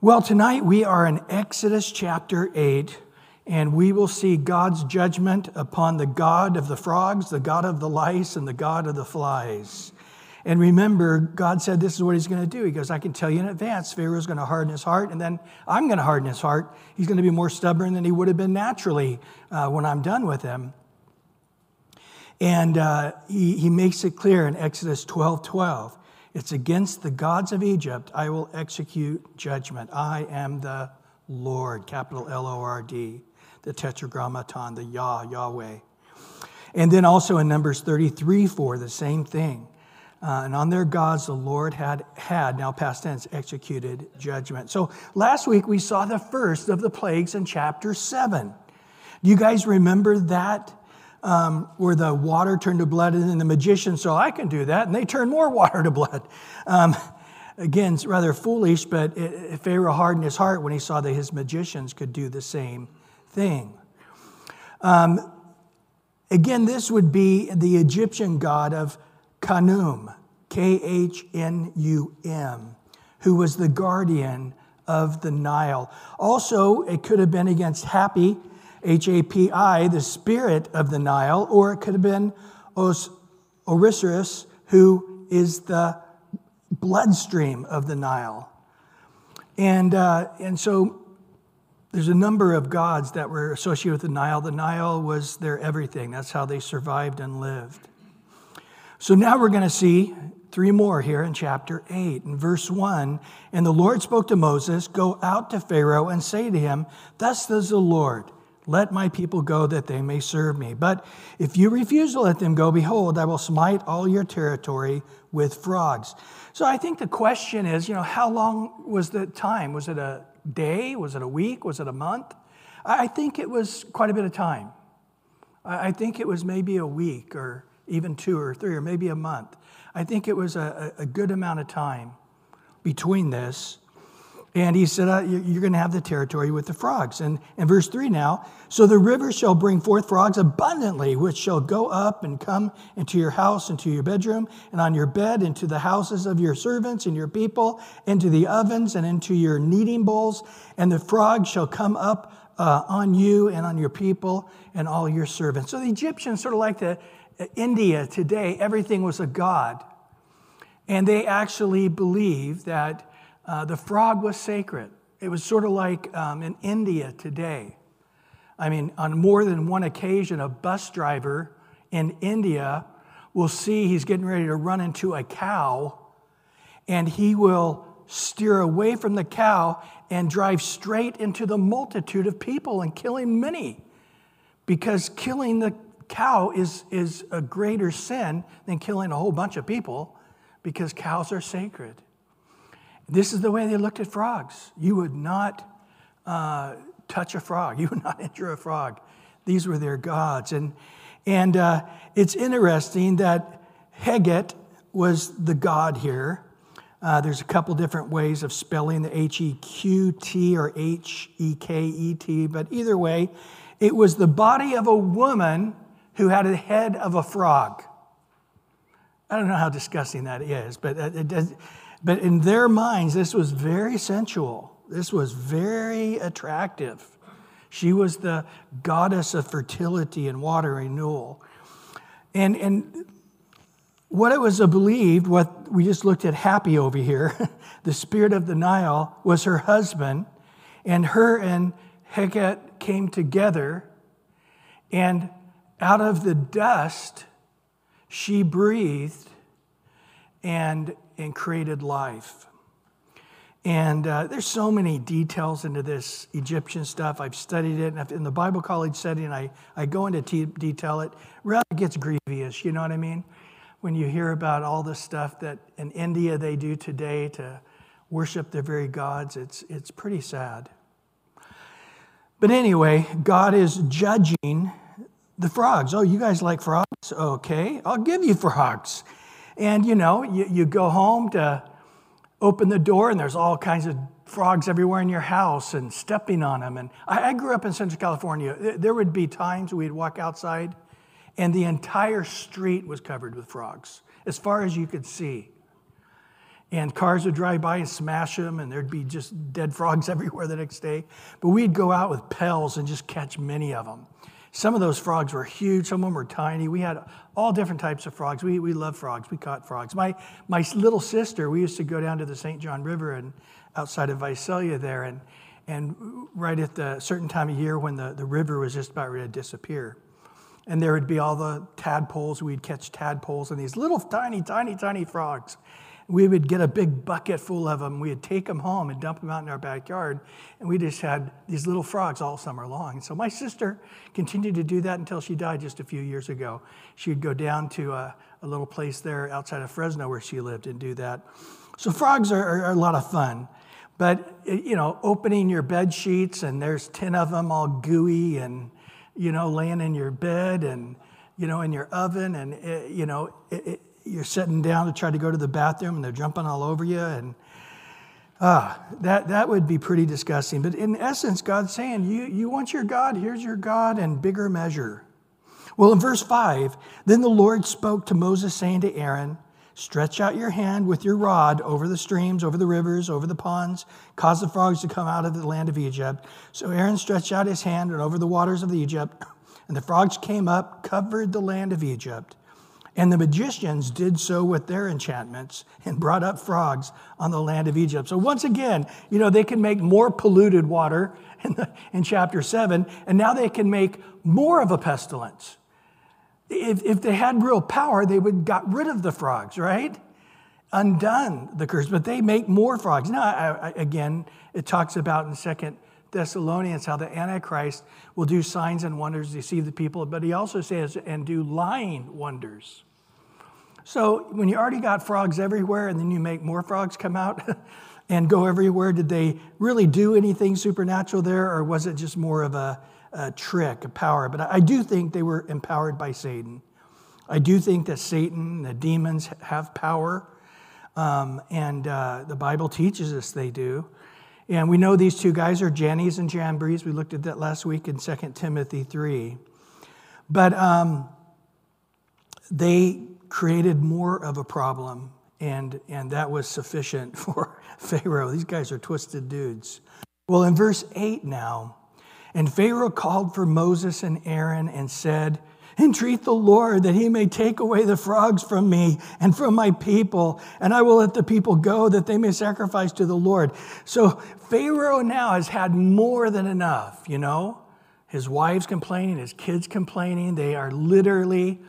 Well, tonight we are in Exodus chapter 8, and we will see God's judgment upon the God of the frogs, the God of the lice, and the God of the flies. And remember, God said this is what he's going to do. He goes, I can tell you in advance, Pharaoh's going to harden his heart, and then I'm going to harden his heart. He's going to be more stubborn than he would have been naturally uh, when I'm done with him. And uh, he, he makes it clear in Exodus 12 12. It's against the gods of Egypt I will execute judgment. I am the Lord, capital L O R D, the tetragrammaton, the Yah, Yahweh. And then also in Numbers 33 4, the same thing. Uh, and on their gods the Lord had, had, now past tense, executed judgment. So last week we saw the first of the plagues in chapter 7. Do you guys remember that? Um, where the water turned to blood, and then the magician saw, I can do that, and they turned more water to blood. Um, again, it's rather foolish, but it, Pharaoh hardened his heart when he saw that his magicians could do the same thing. Um, again, this would be the Egyptian god of Khnum, K H N U M, who was the guardian of the Nile. Also, it could have been against Hapi, H A P I, the spirit of the Nile, or it could have been Os- Osiris, who is the bloodstream of the Nile. And, uh, and so there's a number of gods that were associated with the Nile. The Nile was their everything, that's how they survived and lived. So now we're going to see three more here in chapter 8. In verse 1, and the Lord spoke to Moses, Go out to Pharaoh and say to him, Thus says the Lord, let my people go that they may serve me. But if you refuse to let them go, behold, I will smite all your territory with frogs. So I think the question is, you know, how long was the time? Was it a day? Was it a week? Was it a month? I think it was quite a bit of time. I think it was maybe a week or even two or three or maybe a month. I think it was a, a good amount of time between this. And he said, uh, You're going to have the territory with the frogs. And in verse 3 now, so the river shall bring forth frogs abundantly, which shall go up and come into your house, into your bedroom, and on your bed, into the houses of your servants and your people, into the ovens and into your kneading bowls. And the frogs shall come up uh, on you and on your people and all your servants. So the Egyptians sort of like to India today, everything was a god. And they actually believed that uh, the frog was sacred. It was sort of like um, in India today. I mean, on more than one occasion, a bus driver in India will see he's getting ready to run into a cow, and he will steer away from the cow and drive straight into the multitude of people and killing many. Because killing the cow is, is a greater sin than killing a whole bunch of people because cows are sacred. This is the way they looked at frogs. You would not uh, touch a frog, you would not injure a frog. These were their gods. And, and uh, it's interesting that Heket was the god here. Uh, there's a couple different ways of spelling the H E Q T or H E K E T, but either way, it was the body of a woman who had a head of a frog. I don't know how disgusting that is, but, it does, but in their minds, this was very sensual. This was very attractive. She was the goddess of fertility and water renewal. And, and what it was believed, what we just looked at Hapi over here, the spirit of the Nile was her husband, and her and Heket came together, and out of the dust, she breathed and, and created life. And uh, there's so many details into this Egyptian stuff. I've studied it. And in the Bible college setting, I, I go into t- detail it. Really gets grievous, you know what I mean? When you hear about all the stuff that in India they do today to worship their very gods, it's, it's pretty sad. But anyway, God is judging the frogs. Oh, you guys like frogs? Okay, I'll give you frogs. And you know, you, you go home to open the door, and there's all kinds of frogs everywhere in your house and stepping on them. And I, I grew up in Central California. There would be times we'd walk outside, and the entire street was covered with frogs, as far as you could see. And cars would drive by and smash them, and there'd be just dead frogs everywhere the next day. But we'd go out with pails and just catch many of them. Some of those frogs were huge, some of them were tiny. We had all different types of frogs. We, we love frogs. We caught frogs. My, my little sister, we used to go down to the St. John River and outside of Visalia there, and, and right at the certain time of year when the, the river was just about ready to disappear. And there would be all the tadpoles. We'd catch tadpoles and these little tiny, tiny, tiny frogs we would get a big bucket full of them. We'd take them home and dump them out in our backyard. And we just had these little frogs all summer long. So my sister continued to do that until she died just a few years ago. She'd go down to a, a little place there outside of Fresno where she lived and do that. So frogs are, are, are a lot of fun. But, you know, opening your bed sheets and there's 10 of them all gooey and, you know, laying in your bed and, you know, in your oven and, it, you know, it, you're sitting down to try to go to the bathroom and they're jumping all over you and ah that, that would be pretty disgusting. But in essence god's saying you, you want your god here's your god in bigger measure. Well in verse 5 then the lord spoke to moses saying to aaron stretch out your hand with your rod over the streams over the rivers over the ponds cause the frogs to come out of the land of egypt so aaron stretched out his hand and over the waters of egypt and the frogs came up covered the land of egypt and the magicians did so with their enchantments and brought up frogs on the land of Egypt. So, once again, you know, they can make more polluted water in, the, in chapter 7, and now they can make more of a pestilence. If, if they had real power, they would got rid of the frogs, right? Undone the curse, but they make more frogs. Now, I, I, again, it talks about in Second Thessalonians how the Antichrist will do signs and wonders, to deceive the people, but he also says, and do lying wonders. So when you already got frogs everywhere and then you make more frogs come out and go everywhere, did they really do anything supernatural there or was it just more of a, a trick, a power? But I do think they were empowered by Satan. I do think that Satan, the demons, have power. Um, and uh, the Bible teaches us they do. And we know these two guys are Jannes and Jambres. We looked at that last week in 2 Timothy 3. But um, they created more of a problem, and, and that was sufficient for Pharaoh. These guys are twisted dudes. Well, in verse 8 now, and Pharaoh called for Moses and Aaron and said, Entreat the Lord that he may take away the frogs from me and from my people, and I will let the people go that they may sacrifice to the Lord. So Pharaoh now has had more than enough, you know? His wife's complaining, his kids complaining. They are literally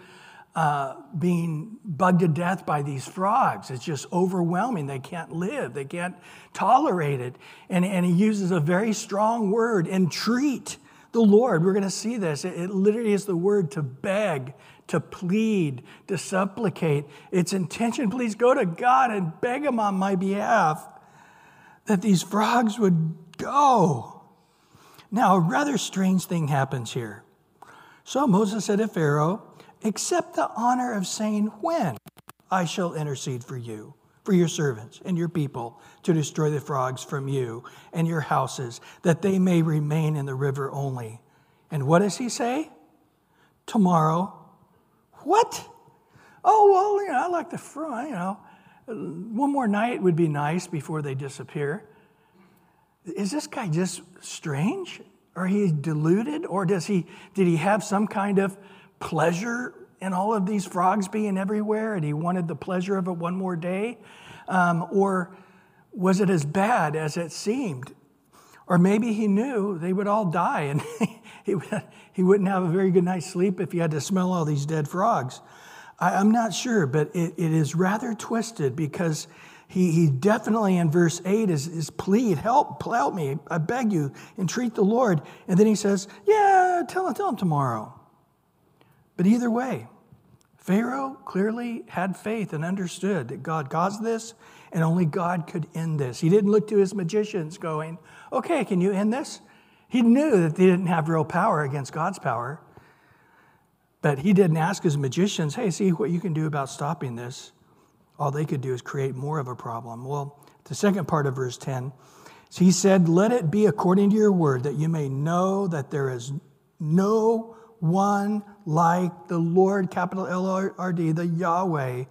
uh, being bugged to death by these frogs. It's just overwhelming. They can't live, they can't tolerate it. And, and he uses a very strong word entreat the Lord. We're going to see this. It, it literally is the word to beg, to plead, to supplicate. Its intention, please go to God and beg Him on my behalf that these frogs would go. Now, a rather strange thing happens here. So Moses said to Pharaoh, Accept the honor of saying when I shall intercede for you, for your servants and your people, to destroy the frogs from you and your houses, that they may remain in the river only. And what does he say? Tomorrow. What? Oh, well, you know, I like the frog, you know. One more night would be nice before they disappear. Is this guy just strange? Are he deluded? Or does he, did he have some kind of pleasure in all of these frogs being everywhere and he wanted the pleasure of it one more day? Um, or was it as bad as it seemed? Or maybe he knew they would all die and he, he wouldn't have a very good night's sleep if he had to smell all these dead frogs. I, am not sure, but it, it is rather twisted because he, he definitely in verse 8 is, is plead, help, help me, I beg you, entreat the Lord. And then he says, yeah, tell tell him tomorrow. But either way, Pharaoh clearly had faith and understood that God caused this and only God could end this. He didn't look to his magicians going, okay, can you end this? He knew that they didn't have real power against God's power. But he didn't ask his magicians, hey, see what you can do about stopping this. All they could do is create more of a problem. Well, the second part of verse 10, he said, Let it be according to your word, that you may know that there is no one like the Lord, capital L R D, the Yahweh,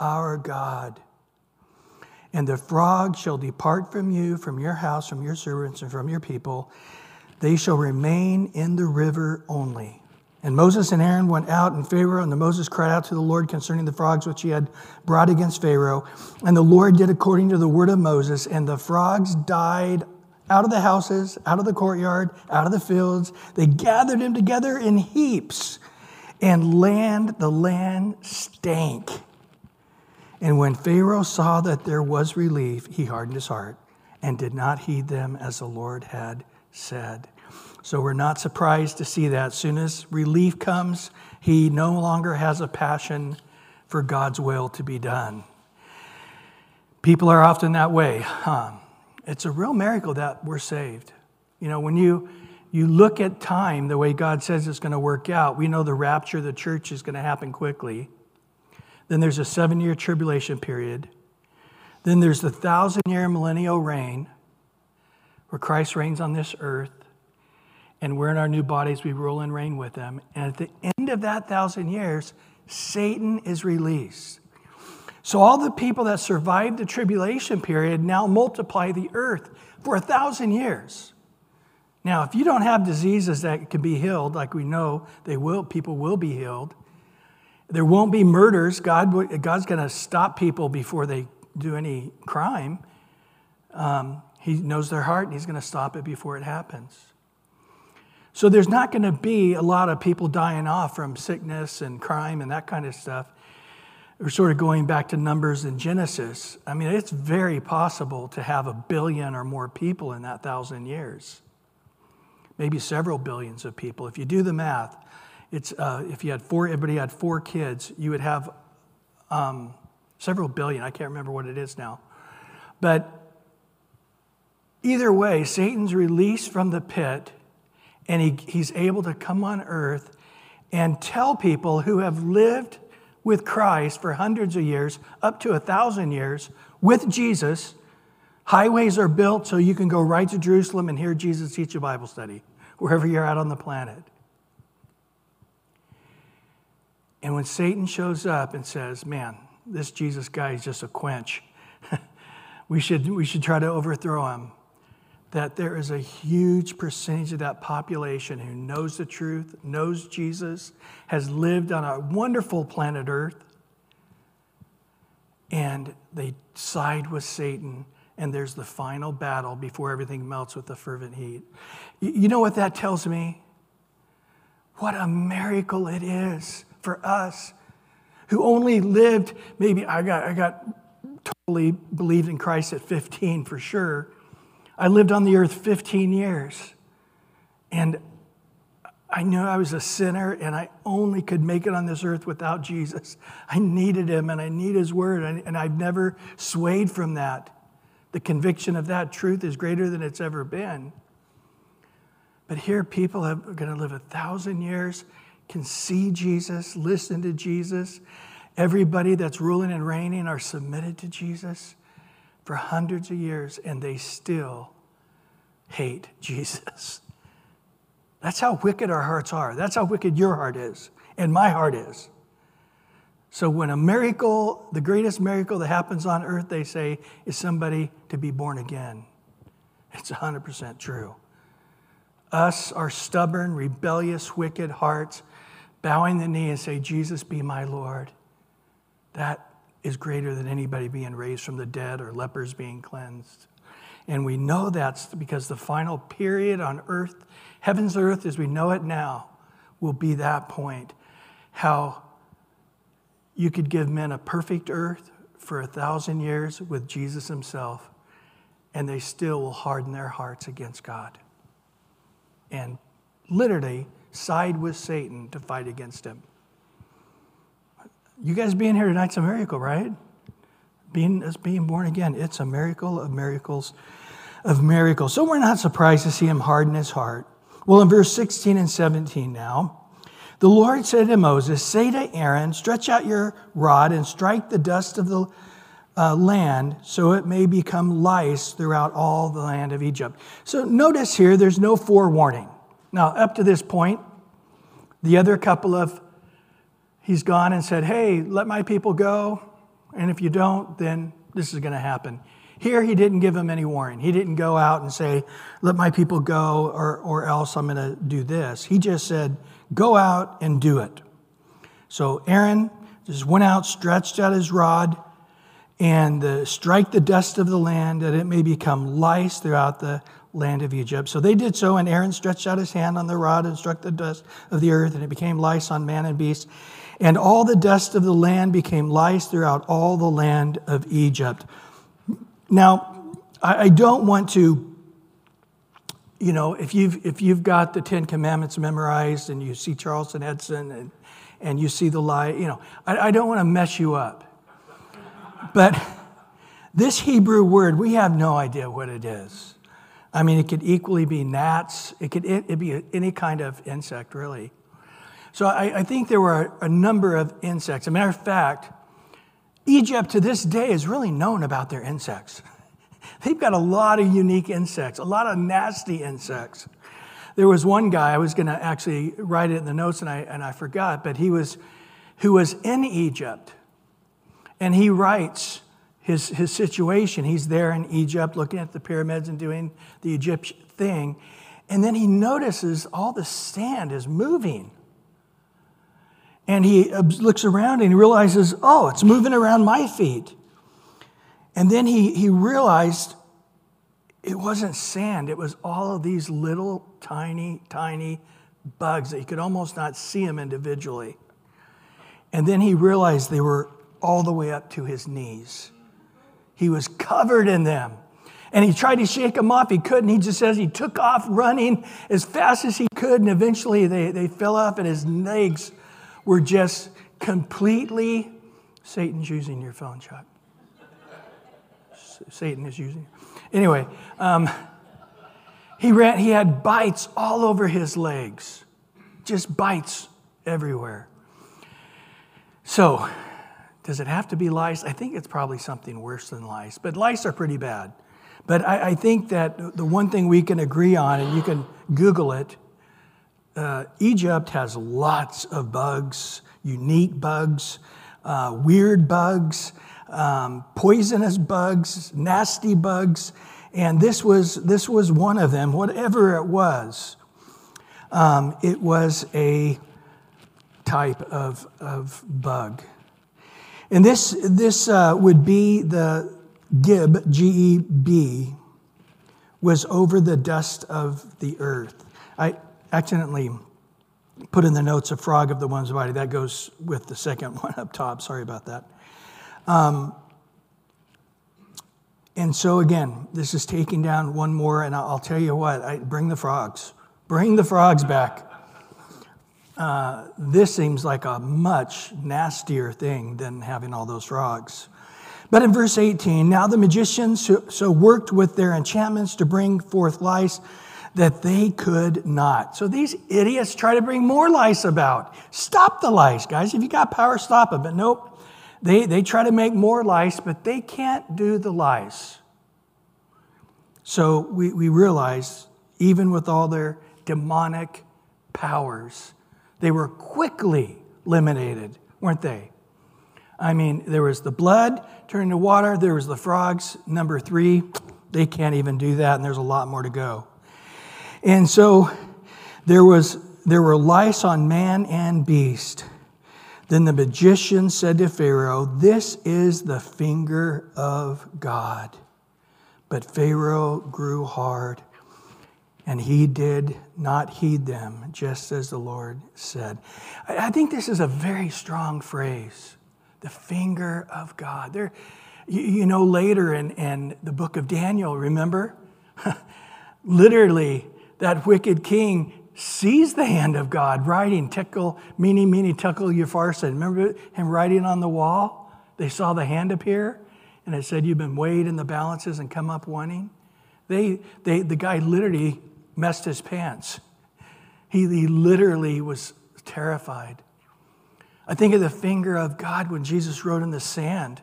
our God. And the frogs shall depart from you, from your house, from your servants, and from your people. They shall remain in the river only. And Moses and Aaron went out, and Pharaoh, and the Moses cried out to the Lord concerning the frogs which he had brought against Pharaoh. And the Lord did according to the word of Moses, and the frogs died out of the houses, out of the courtyard, out of the fields. They gathered them together in heaps, and land, the land stank. And when Pharaoh saw that there was relief, he hardened his heart and did not heed them as the Lord had said. So we're not surprised to see that. As soon as relief comes, he no longer has a passion for God's will to be done. People are often that way, huh? It's a real miracle that we're saved. You know, when you you look at time the way God says it's going to work out, we know the rapture of the church is going to happen quickly. Then there's a seven year tribulation period. Then there's the thousand year millennial reign where Christ reigns on this earth and we're in our new bodies, we rule and reign with him. And at the end of that thousand years, Satan is released. So all the people that survived the tribulation period now multiply the earth for a thousand years. Now, if you don't have diseases that can be healed, like we know they will, people will be healed, there won't be murders. God, God's going to stop people before they do any crime. Um, he knows their heart and He's going to stop it before it happens. So there's not going to be a lot of people dying off from sickness and crime and that kind of stuff. We're sort of going back to numbers in Genesis. I mean, it's very possible to have a billion or more people in that thousand years, maybe several billions of people. If you do the math, it's, uh, if you had four, everybody had four kids, you would have um, several billion. I can't remember what it is now. But either way, Satan's released from the pit and he, he's able to come on earth and tell people who have lived with Christ for hundreds of years, up to a thousand years, with Jesus. Highways are built so you can go right to Jerusalem and hear Jesus teach a Bible study, wherever you're at on the planet. And when Satan shows up and says, Man, this Jesus guy is just a quench, we, should, we should try to overthrow him. That there is a huge percentage of that population who knows the truth, knows Jesus, has lived on a wonderful planet Earth, and they side with Satan and there's the final battle before everything melts with the fervent heat. You know what that tells me? What a miracle it is for us who only lived, maybe I got, I got totally believed in Christ at 15 for sure. I lived on the earth 15 years. And I knew I was a sinner and I only could make it on this earth without Jesus. I needed him and I need his word, and I've never swayed from that. The conviction of that truth is greater than it's ever been. But here, people are going to live a thousand years can see Jesus, listen to Jesus. Everybody that's ruling and reigning are submitted to Jesus for hundreds of years, and they still hate Jesus. That's how wicked our hearts are. That's how wicked your heart is, and my heart is. So, when a miracle, the greatest miracle that happens on earth, they say, is somebody to be born again. It's 100% true. Us, our stubborn, rebellious, wicked hearts, bowing the knee and say, Jesus, be my Lord, that is greater than anybody being raised from the dead or lepers being cleansed. And we know that's because the final period on earth, heaven's earth as we know it now, will be that point. How you could give men a perfect earth for a thousand years with Jesus himself, and they still will harden their hearts against God. And literally, side with Satan to fight against him. You guys being here tonight's a miracle, right? Being, as being born again, it's a miracle of miracles of miracles. So we're not surprised to see him harden his heart. Well, in verse 16 and 17 now, the Lord said to Moses, Say to Aaron, stretch out your rod and strike the dust of the uh, land so it may become lice throughout all the land of Egypt. So notice here, there's no forewarning. Now, up to this point, the other couple of, he's gone and said, Hey, let my people go. And if you don't, then this is going to happen. Here, he didn't give them any warning. He didn't go out and say, Let my people go, or, or else I'm going to do this. He just said, Go out and do it. So Aaron just went out, stretched out his rod, and uh, strike the dust of the land that it may become lice throughout the land of Egypt. So they did so, and Aaron stretched out his hand on the rod and struck the dust of the earth, and it became lice on man and beast. And all the dust of the land became lice throughout all the land of Egypt. Now, I, don't want to, you know, if you've, if you've got the Ten Commandments memorized and you see Charlton Heston and, and you see the lie, you know, I, I don't want to mess you up. But this Hebrew word, we have no idea what it is. I mean, it could equally be gnats, it could it, be any kind of insect, really. So I, I think there were a number of insects. As a matter of fact, Egypt to this day is really known about their insects. They've got a lot of unique insects, a lot of nasty insects. There was one guy, I was going to actually write it in the notes and I, and I forgot, but he was, who was in Egypt. And he writes his, his situation. He's there in Egypt looking at the pyramids and doing the Egyptian thing. And then he notices all the sand is moving. And he looks around and he realizes, oh, it's moving around my feet. And then he, he realized it wasn't sand, it was all of these little tiny, tiny bugs that you could almost not see them individually. And then he realized they were all the way up to his knees. He was covered in them. And he tried to shake them off. He couldn't. He just says he took off running as fast as he could. And eventually they, they fell off, and his legs were just completely. Satan's using your phone, Chuck. Satan is using. Anyway, um, he ran. He had bites all over his legs, just bites everywhere. So does it have to be lice? I think it's probably something worse than lice, but lice are pretty bad. But I, I think that the one thing we can agree on, and you can Google it, uh, Egypt has lots of bugs, unique bugs, uh, weird bugs, um, poisonous bugs, nasty bugs, and this was, this was one of them, whatever it was. Um, it was a type of, of bug. And this, this uh, would be the Geb, G E B, was over the dust of the earth. I accidentally put in the notes a frog of the one's body. That goes with the second one up top. Sorry about that. Um, and so, again, this is taking down one more, and I'll tell you what, I, bring the frogs. Bring the frogs back. Uh, this seems like a much nastier thing than having all those frogs. But in verse 18, now the magicians so worked with their enchantments to bring forth lice that they could not. So these idiots try to bring more lice about. Stop the lice, guys. If you got power, stop it. But nope, they, they try to make more lice, but they can't do the lice. So we, we realize, even with all their demonic powers, they were quickly eliminated, weren't they? I mean, there was the blood turning to water, there was the frogs. Number three, they can't even do that, and there's a lot more to go. And so there was there were lice on man and beast. Then the magician said to Pharaoh, This is the finger of God. But Pharaoh grew hard and he did not heed them, just as the Lord said. I think this is a very strong phrase the finger of God. There, you know, later in, in the book of Daniel, remember? Literally, that wicked king sees the hand of God writing, tekel, mene, mene, tekel, upharsin. Remember him writing on the wall? They saw the hand appear, and it said, You've been weighed in the balances and come up wanting. They, they, the guy literally messed his pants. He, he literally was terrified. I think of the finger of God when Jesus wrote in the sand.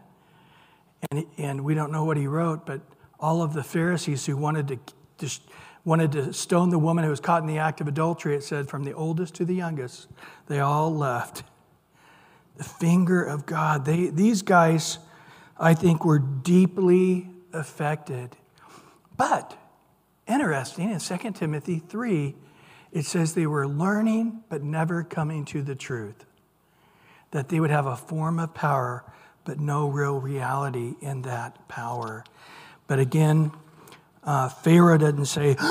And, and we don't know what he wrote, but all of the Pharisees who wanted to just wanted to stone the woman who was caught in the act of adultery, it said, from the oldest to the youngest, they all left. The finger of God. They, these guys I think, were deeply affected. But interesting, in 2 Timothy 3, it says they were learning but never coming to the truth. That they would have a form of power but no real reality in that power. But again, uh, Pharaoh doesn't say,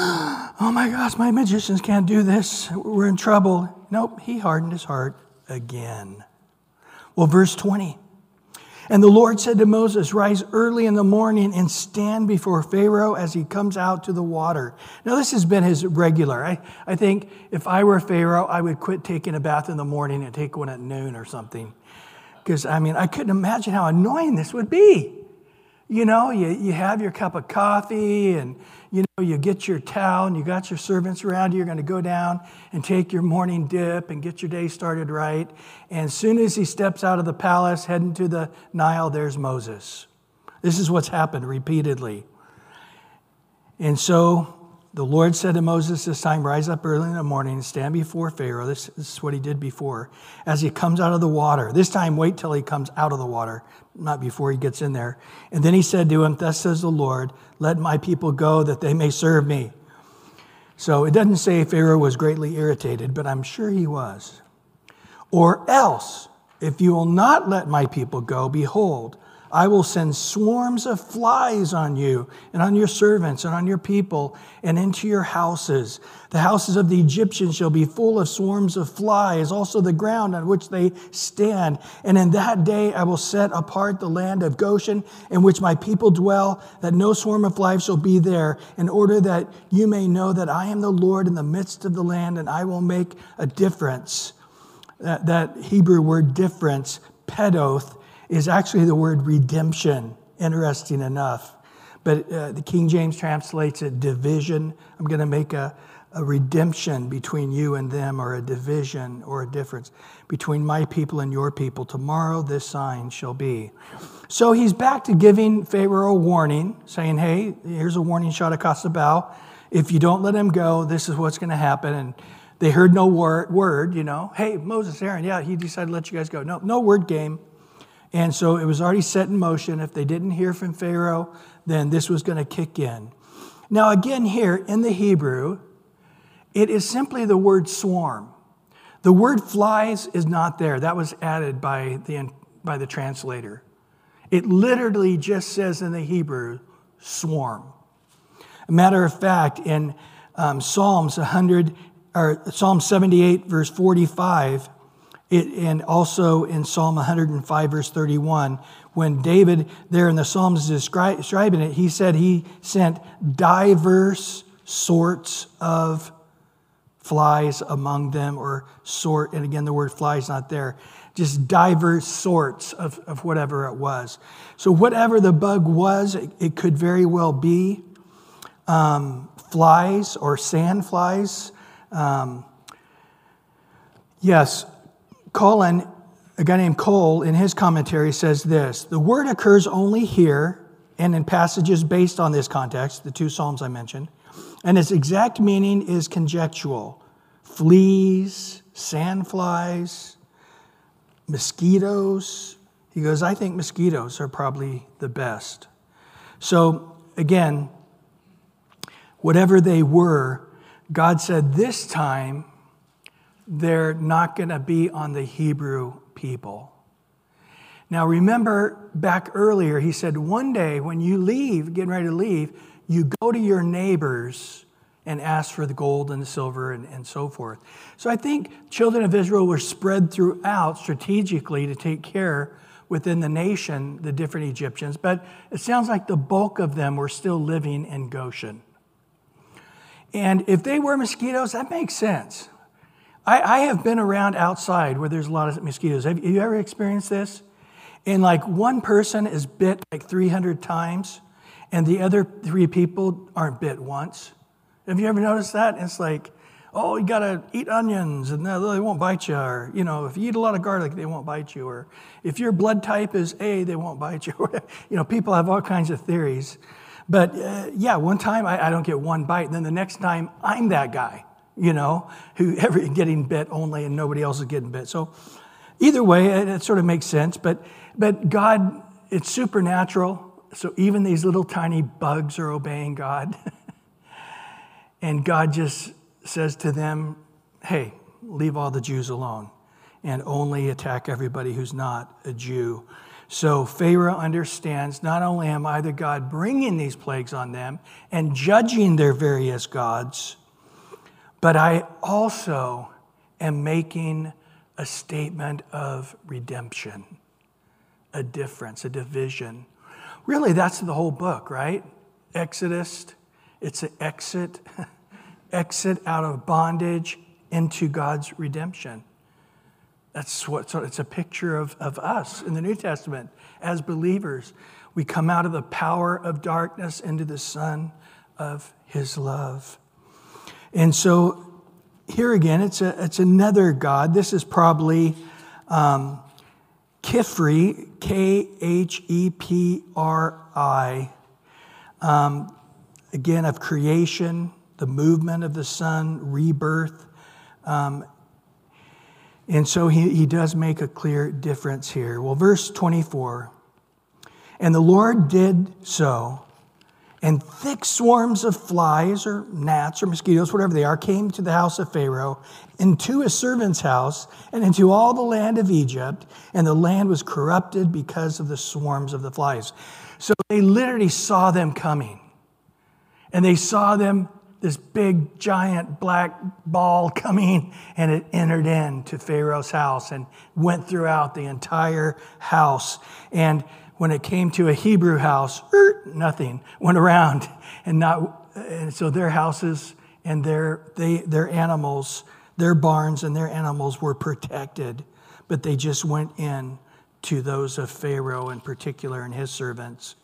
Oh my gosh, my magicians can't do this. We're in trouble. Nope, he hardened his heart again. Well, verse 20. And the Lord said to Moses, Rise early in the morning and stand before Pharaoh as he comes out to the water. Now, this has been his regular. I, I think if I were Pharaoh, I would quit taking a bath in the morning and take one at noon or something. Because, I mean, I couldn't imagine how annoying this would be. You know, you, you have your cup of coffee and, you know, you get your towel and you got your servants around you. You're going to go down and take your morning dip and get your day started right. And as soon as he steps out of the palace, heading to the Nile, there's Moses. This is what's happened repeatedly. And so the Lord said to Moses this time, Rise up early in the morning and stand before Pharaoh. This, is what he did before. As he comes out of the water, this time wait till he comes out of the water, not before he gets in there. And then he said to him, Thus says the Lord, let my people go that they may serve me. So it doesn't say Pharaoh was greatly irritated, but I'm sure he was. Or else, if you will not let my people go, behold, I will send swarms of flies on you and on your servants and on your people and into your houses. The houses of the Egyptians shall be full of swarms of flies, also the ground on which they stand. And in that day I will set apart the land of Goshen in which my people dwell, that no swarm of flies shall be there, in order that you may know that I am the Lord in the midst of the land and I will make a difference. That, that Hebrew word difference, pedoth, is actually the word redemption, interesting enough. But uh, the King James translates it division. I'm going to make a, a redemption between you and them, or a division or a difference between my people and your people. Tomorrow this sign shall be. So he's back to giving Pharaoh a warning, saying, Hey, here's a warning shot across the bow. If you don't let him go, this is what's going to happen. And they heard no word, word, you know. Hey, Moses, Aaron, yeah, he decided to let you guys go. No, no word game. And so it was already set in motion. If they didn't hear from Pharaoh, then this was going to kick in. Now, again, here in the Hebrew, it is simply the word swarm. The word flies is not there. That was added by the, by the translator. It literally just says in the Hebrew, swarm. A matter of fact, in um, Psalms 100 or Psalm 78, verse 45, it, and also in Psalm 105, verse 31, when David, there in the Psalms, is describing it, he said he sent diverse sorts of flies among them, or sort, and again, the word fly is not there, just diverse sorts of, of whatever it was. So, whatever the bug was, it, it could very well be um, flies or sand flies. Um, yes, Colin, a guy named Cole, in his commentary says this The word occurs only here and in passages based on this context, the two Psalms I mentioned, and its exact meaning is conjectural fleas, sandflies, mosquitoes. He goes, I think mosquitoes are probably the best. So, again, whatever they were, God said this time they're not going to be on the Hebrew people. Now, remember back earlier, he said, one day when you leave, getting ready to leave, you go to your neighbors and ask for the gold and the silver and, and so forth. So I think children of Israel were spread throughout strategically to take care within the nation, the different Egyptians, but it sounds like the bulk of them were still living in Goshen. And if they were mosquitoes, that makes sense. I, I have been around outside where there's a lot of mosquitoes. Have you ever experienced this? And like one person is bit like 300 times, and the other three people aren't bit once. Have you ever noticed that? It's like, oh, you gotta eat onions and they won't bite you. Or, you know, if you eat a lot of garlic, they won't bite you. Or if your blood type is A, they won't bite you. you know, people have all kinds of theories. But uh, yeah, one time I, I don't get one bite, and then the next time I'm that guy you know, who every getting bit only and nobody else is getting bit. So either way, it, it sort of makes sense. But but God it's supernatural. So even these little tiny bugs are obeying God. and God just says to them, hey, leave all the Jews alone and only attack everybody who's not a Jew. So Pharaoh understands not only am I the God bringing these plagues on them and judging their various gods, but I also am making a statement of redemption, a difference, a division. Really, that's the whole book, right? Exodus, it's an exit, exit out of bondage into God's redemption. That's what so it's a picture of, of us in the New Testament as believers. We come out of the power of darkness into the Son of his love. And so here again, it's, a, it's another God. This is probably um, Khepri, K H E P R I. Um, again, of creation, the movement of the sun, rebirth. Um, and so he, he does make a clear difference here. Well, verse 24 And the Lord did so, and thick swarms of flies or gnats or mosquitoes, whatever they are, came to the house of Pharaoh, into his servant's house, and into all the land of Egypt, and the land was corrupted because of the swarms of the flies. So they literally saw them coming, and they saw them this big giant black ball coming and it entered into Pharaoh's house and went throughout the entire house. And when it came to a Hebrew house, er, nothing went around. And not and so their houses and their they their animals, their barns and their animals were protected, but they just went in to those of Pharaoh in particular and his servants.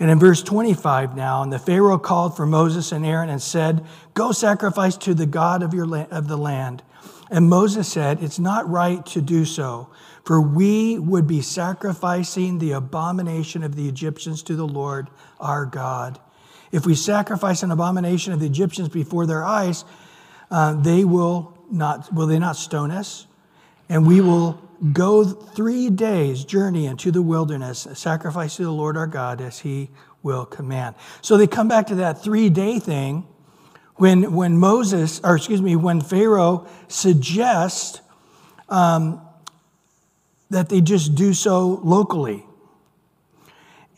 And in verse 25 now, and the Pharaoh called for Moses and Aaron and said, Go sacrifice to the God of, your la- of the land. And Moses said, It's not right to do so, for we would be sacrificing the abomination of the Egyptians to the Lord our God. If we sacrifice an abomination of the Egyptians before their eyes, uh, they will not, will they not stone us? And we will Go three days' journey into the wilderness, sacrifice to the Lord our God as he will command. So they come back to that three day thing when, when Moses, or excuse me, when Pharaoh suggests um, that they just do so locally.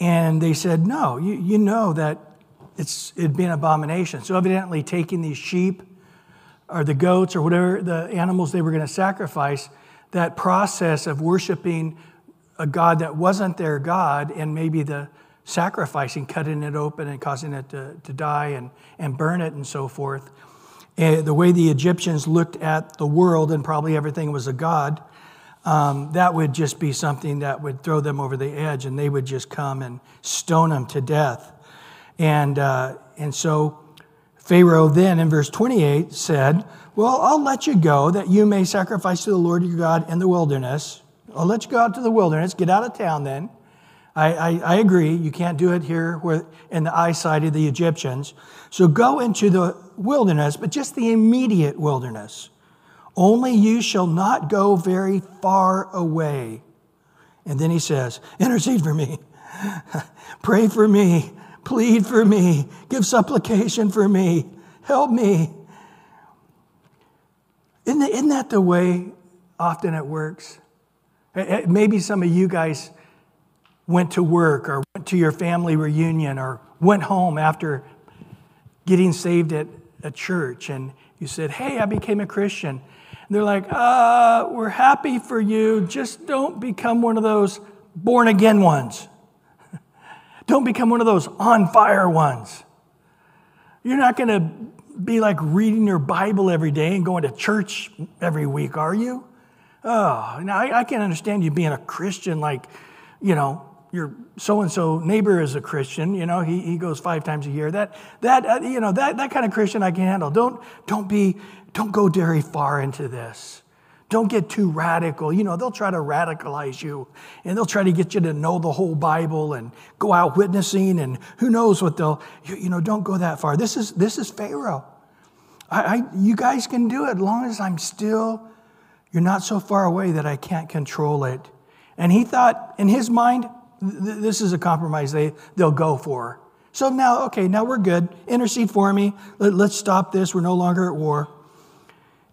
And they said, no, you, you know that it's, it'd be an abomination. So evidently taking these sheep or the goats or whatever the animals they were going to sacrifice that process of worshiping a God that wasn't their God and maybe the sacrificing, cutting it open and causing it to, to die and, and burn it and so forth. And the way the Egyptians looked at the world and probably everything was a God, um, that would just be something that would throw them over the edge and they would just come and stone them to death. And, uh, and so Pharaoh then in verse 28 said, well, I'll let you go that you may sacrifice to the Lord your God in the wilderness. I'll let you go out to the wilderness. Get out of town then. I, I, I agree. You can't do it here where, in the eyesight of the Egyptians. So go into the wilderness, but just the immediate wilderness. Only you shall not go very far away. And then he says, Intercede for me. Pray for me. Plead for me. Give supplication for me. Help me. Isn't, isn't that the way often it works? Maybe some of you guys went to work or went to your family reunion or went home after getting saved at a church and you said, Hey, I became a Christian. And they're like, uh, We're happy for you. Just don't become one of those born again ones. Don't become one of those on fire ones. You're not going to be like reading your Bible every day and going to church every week, are you? Oh, now I, I can't understand you being a Christian like, you know, your so and so neighbor is a Christian. You know, he, he goes five times a year. That that uh, you know that that kind of Christian I can handle. Don't don't be don't go very far into this. Don't get too radical. You know, they'll try to radicalize you and they'll try to get you to know the whole Bible and go out witnessing and who knows what they'll, you, you know, don't go that far. This is, this is Pharaoh. I, I, you guys can do it as long as I'm still, you're not so far away that I can't control it. And he thought in his mind, th- this is a compromise they, they'll go for. So now, okay, now we're good. Intercede for me. Let, let's stop this. We're no longer at war.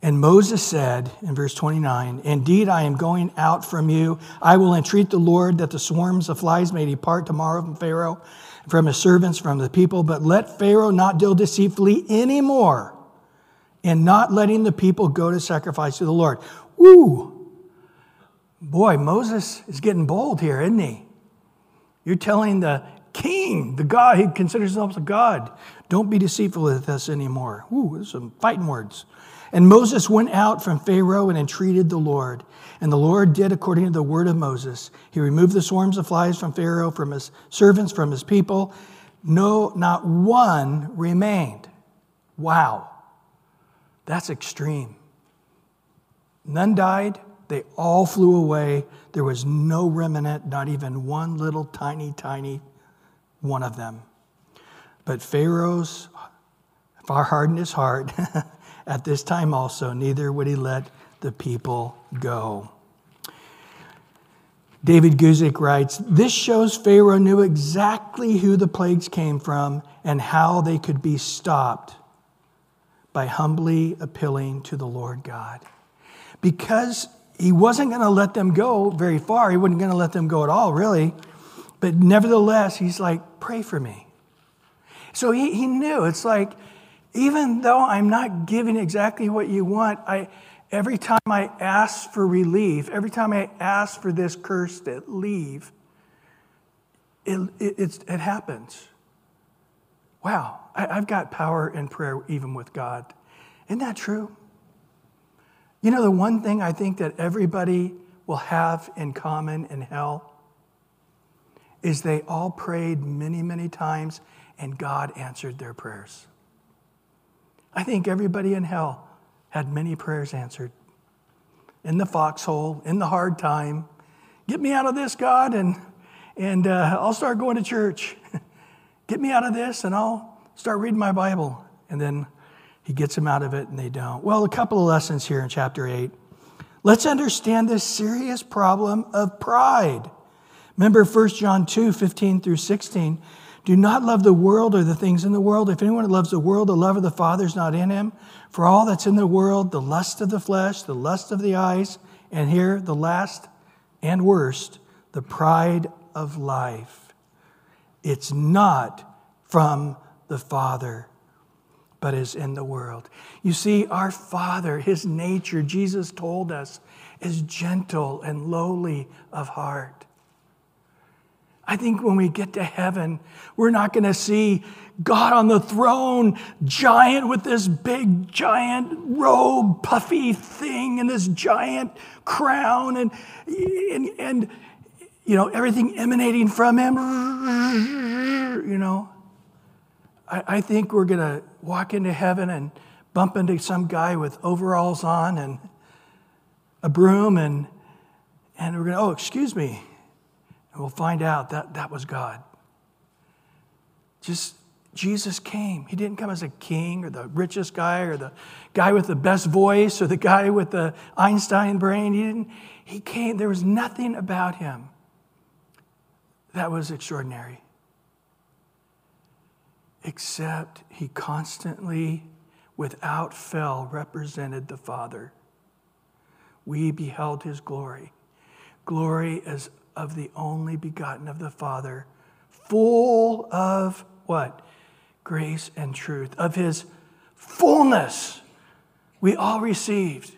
And Moses said in verse 29 Indeed, I am going out from you. I will entreat the Lord that the swarms of flies may depart tomorrow from Pharaoh, from his servants, from the people. But let Pharaoh not deal deceitfully anymore in not letting the people go to sacrifice to the Lord. Woo! Boy, Moses is getting bold here, isn't he? You're telling the king, the God, he considers himself a God, don't be deceitful with us anymore. Ooh, some fighting words. And Moses went out from Pharaoh and entreated the Lord. And the Lord did according to the word of Moses. He removed the swarms of flies from Pharaoh, from his servants, from his people. No, not one remained. Wow. That's extreme. None died. They all flew away. There was no remnant, not even one little tiny, tiny one of them. But Pharaoh's far hardened his heart At this time also, neither would he let the people go. David Guzik writes This shows Pharaoh knew exactly who the plagues came from and how they could be stopped by humbly appealing to the Lord God. Because he wasn't going to let them go very far, he wasn't going to let them go at all, really. But nevertheless, he's like, Pray for me. So he, he knew. It's like, even though I'm not giving exactly what you want, I, every time I ask for relief, every time I ask for this curse to leave, it, it, it happens. Wow, I, I've got power in prayer even with God. Isn't that true? You know, the one thing I think that everybody will have in common in hell is they all prayed many, many times and God answered their prayers. I think everybody in hell had many prayers answered. In the foxhole, in the hard time. Get me out of this, God, and, and uh, I'll start going to church. Get me out of this, and I'll start reading my Bible. And then he gets them out of it, and they don't. Well, a couple of lessons here in chapter 8. Let's understand this serious problem of pride. Remember 1 John 2 15 through 16. Do not love the world or the things in the world. If anyone loves the world, the love of the Father is not in him. For all that's in the world, the lust of the flesh, the lust of the eyes, and here, the last and worst, the pride of life. It's not from the Father, but is in the world. You see, our Father, his nature, Jesus told us, is gentle and lowly of heart. I think when we get to heaven, we're not going to see God on the throne, giant with this big, giant robe, puffy thing, and this giant crown, and, and, and you know, everything emanating from him. You know, I, I think we're going to walk into heaven and bump into some guy with overalls on and a broom, and, and we're going to, oh, excuse me. And we'll find out that that was God. Just Jesus came. He didn't come as a king or the richest guy or the guy with the best voice or the guy with the Einstein brain. He didn't. He came. There was nothing about him that was extraordinary. Except he constantly, without fail, represented the Father. We beheld his glory. Glory as of the only begotten of the Father, full of what? Grace and truth, of his fullness. We all received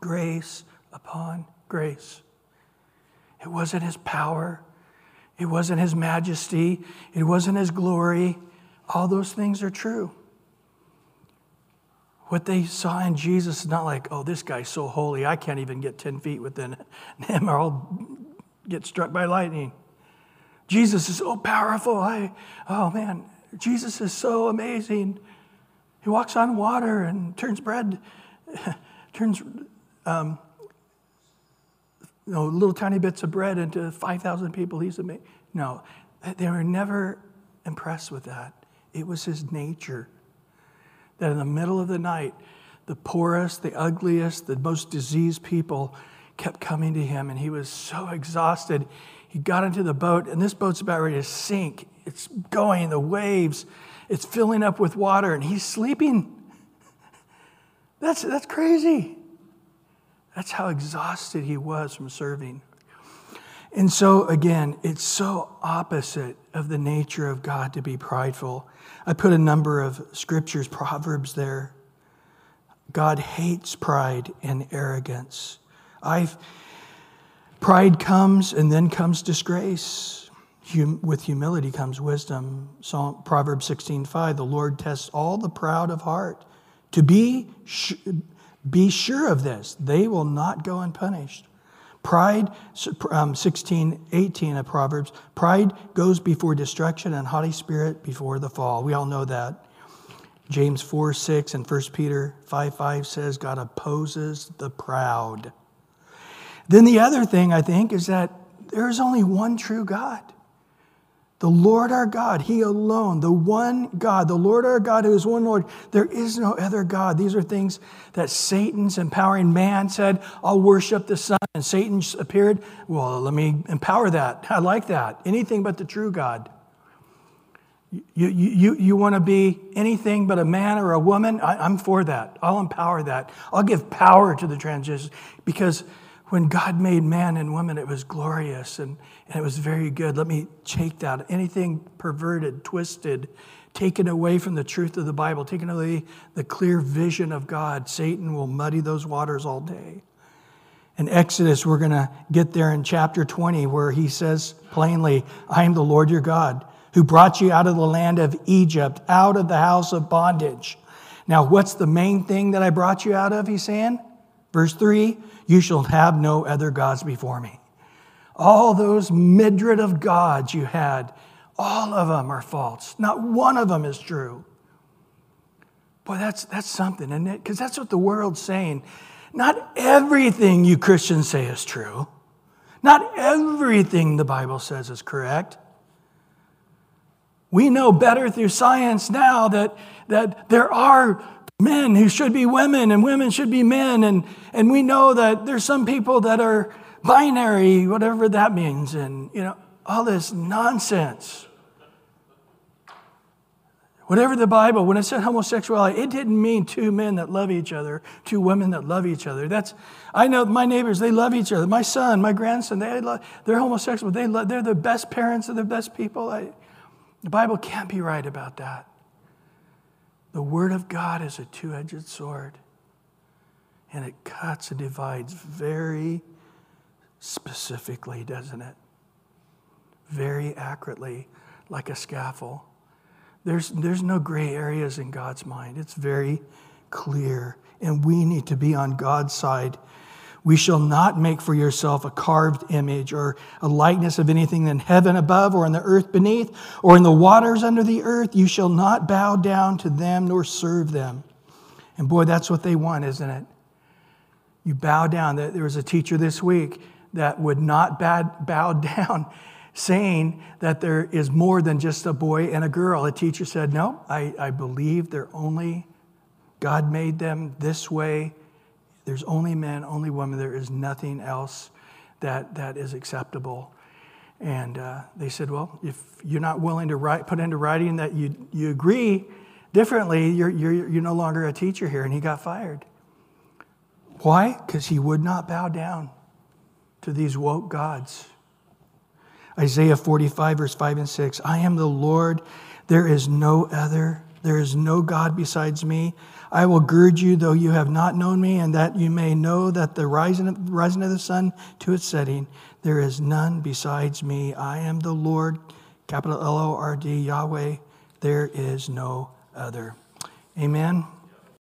grace upon grace. It wasn't his power, it wasn't his majesty, it wasn't his glory. All those things are true. What they saw in Jesus is not like, oh, this guy's so holy, I can't even get 10 feet within him or I'll get struck by lightning. Jesus is so powerful. I, oh man, Jesus is so amazing. He walks on water and turns bread, turns um, you know, little tiny bits of bread into 5,000 people. He's amazing. No, they were never impressed with that. It was his nature that in the middle of the night, the poorest, the ugliest, the most diseased people kept coming to him, and he was so exhausted, he got into the boat, and this boat's about ready to sink. It's going, the waves, it's filling up with water, and he's sleeping. That's, that's crazy. That's how exhausted he was from serving. And so, again, it's so opposite of the nature of God to be prideful. I put a number of scriptures, Proverbs there. God hates pride and arrogance. I've, pride comes and then comes disgrace. Hum, with humility comes wisdom. Psalm, Proverbs 16:5, the Lord tests all the proud of heart. To be, be sure of this, they will not go unpunished. Pride, um, 16, 18 of Proverbs, pride goes before destruction and haughty spirit before the fall. We all know that. James 4, 6 and 1 Peter 5, 5 says God opposes the proud. Then the other thing I think is that there is only one true God. The Lord our God, He alone, the one God, the Lord our God who is one Lord. There is no other God. These are things that Satan's empowering man said, I'll worship the Son. And Satan appeared, well, let me empower that. I like that. Anything but the true God. You, you, you want to be anything but a man or a woman? I, I'm for that. I'll empower that. I'll give power to the transition because when God made man and woman, it was glorious and, and it was very good. Let me take that. Anything perverted, twisted, taken away from the truth of the Bible, taken away the clear vision of God, Satan will muddy those waters all day. In Exodus, we're going to get there in chapter 20, where he says plainly, I am the Lord your God, who brought you out of the land of Egypt, out of the house of bondage. Now, what's the main thing that I brought you out of, he's saying? Verse 3 You shall have no other gods before me. All those midrid of gods you had, all of them are false. Not one of them is true. Boy, that's, that's something, isn't it? Because that's what the world's saying. Not everything you Christians say is true. Not everything the Bible says is correct. We know better through science now that, that there are men who should be women and women should be men. And, and we know that there's some people that are binary, whatever that means, and you know, all this nonsense. Whatever the Bible, when it said homosexuality, it didn't mean two men that love each other, two women that love each other. That's, I know my neighbors, they love each other. My son, my grandson, they love, they're homosexual. They love, they're the best parents, they're the best people. I, the Bible can't be right about that. The Word of God is a two edged sword, and it cuts and divides very specifically, doesn't it? Very accurately, like a scaffold. There's, there's no gray areas in God's mind, it's very clear, and we need to be on God's side we shall not make for yourself a carved image or a likeness of anything in heaven above or in the earth beneath or in the waters under the earth. You shall not bow down to them nor serve them. And boy, that's what they want, isn't it? You bow down. There was a teacher this week that would not bow down, saying that there is more than just a boy and a girl. A teacher said, No, I, I believe they're only, God made them this way there's only men, only women. There is nothing else that, that is acceptable. And uh, they said, well, if you're not willing to write, put into writing that you, you agree differently, you're, you're, you're no longer a teacher here. And he got fired. Why? Because he would not bow down to these woke gods. Isaiah 45, verse 5 and 6 I am the Lord, there is no other. There is no God besides me. I will gird you, though you have not known me, and that you may know that the rising of, rising of the sun to its setting, there is none besides me. I am the Lord, capital L O R D, Yahweh. There is no other. Amen.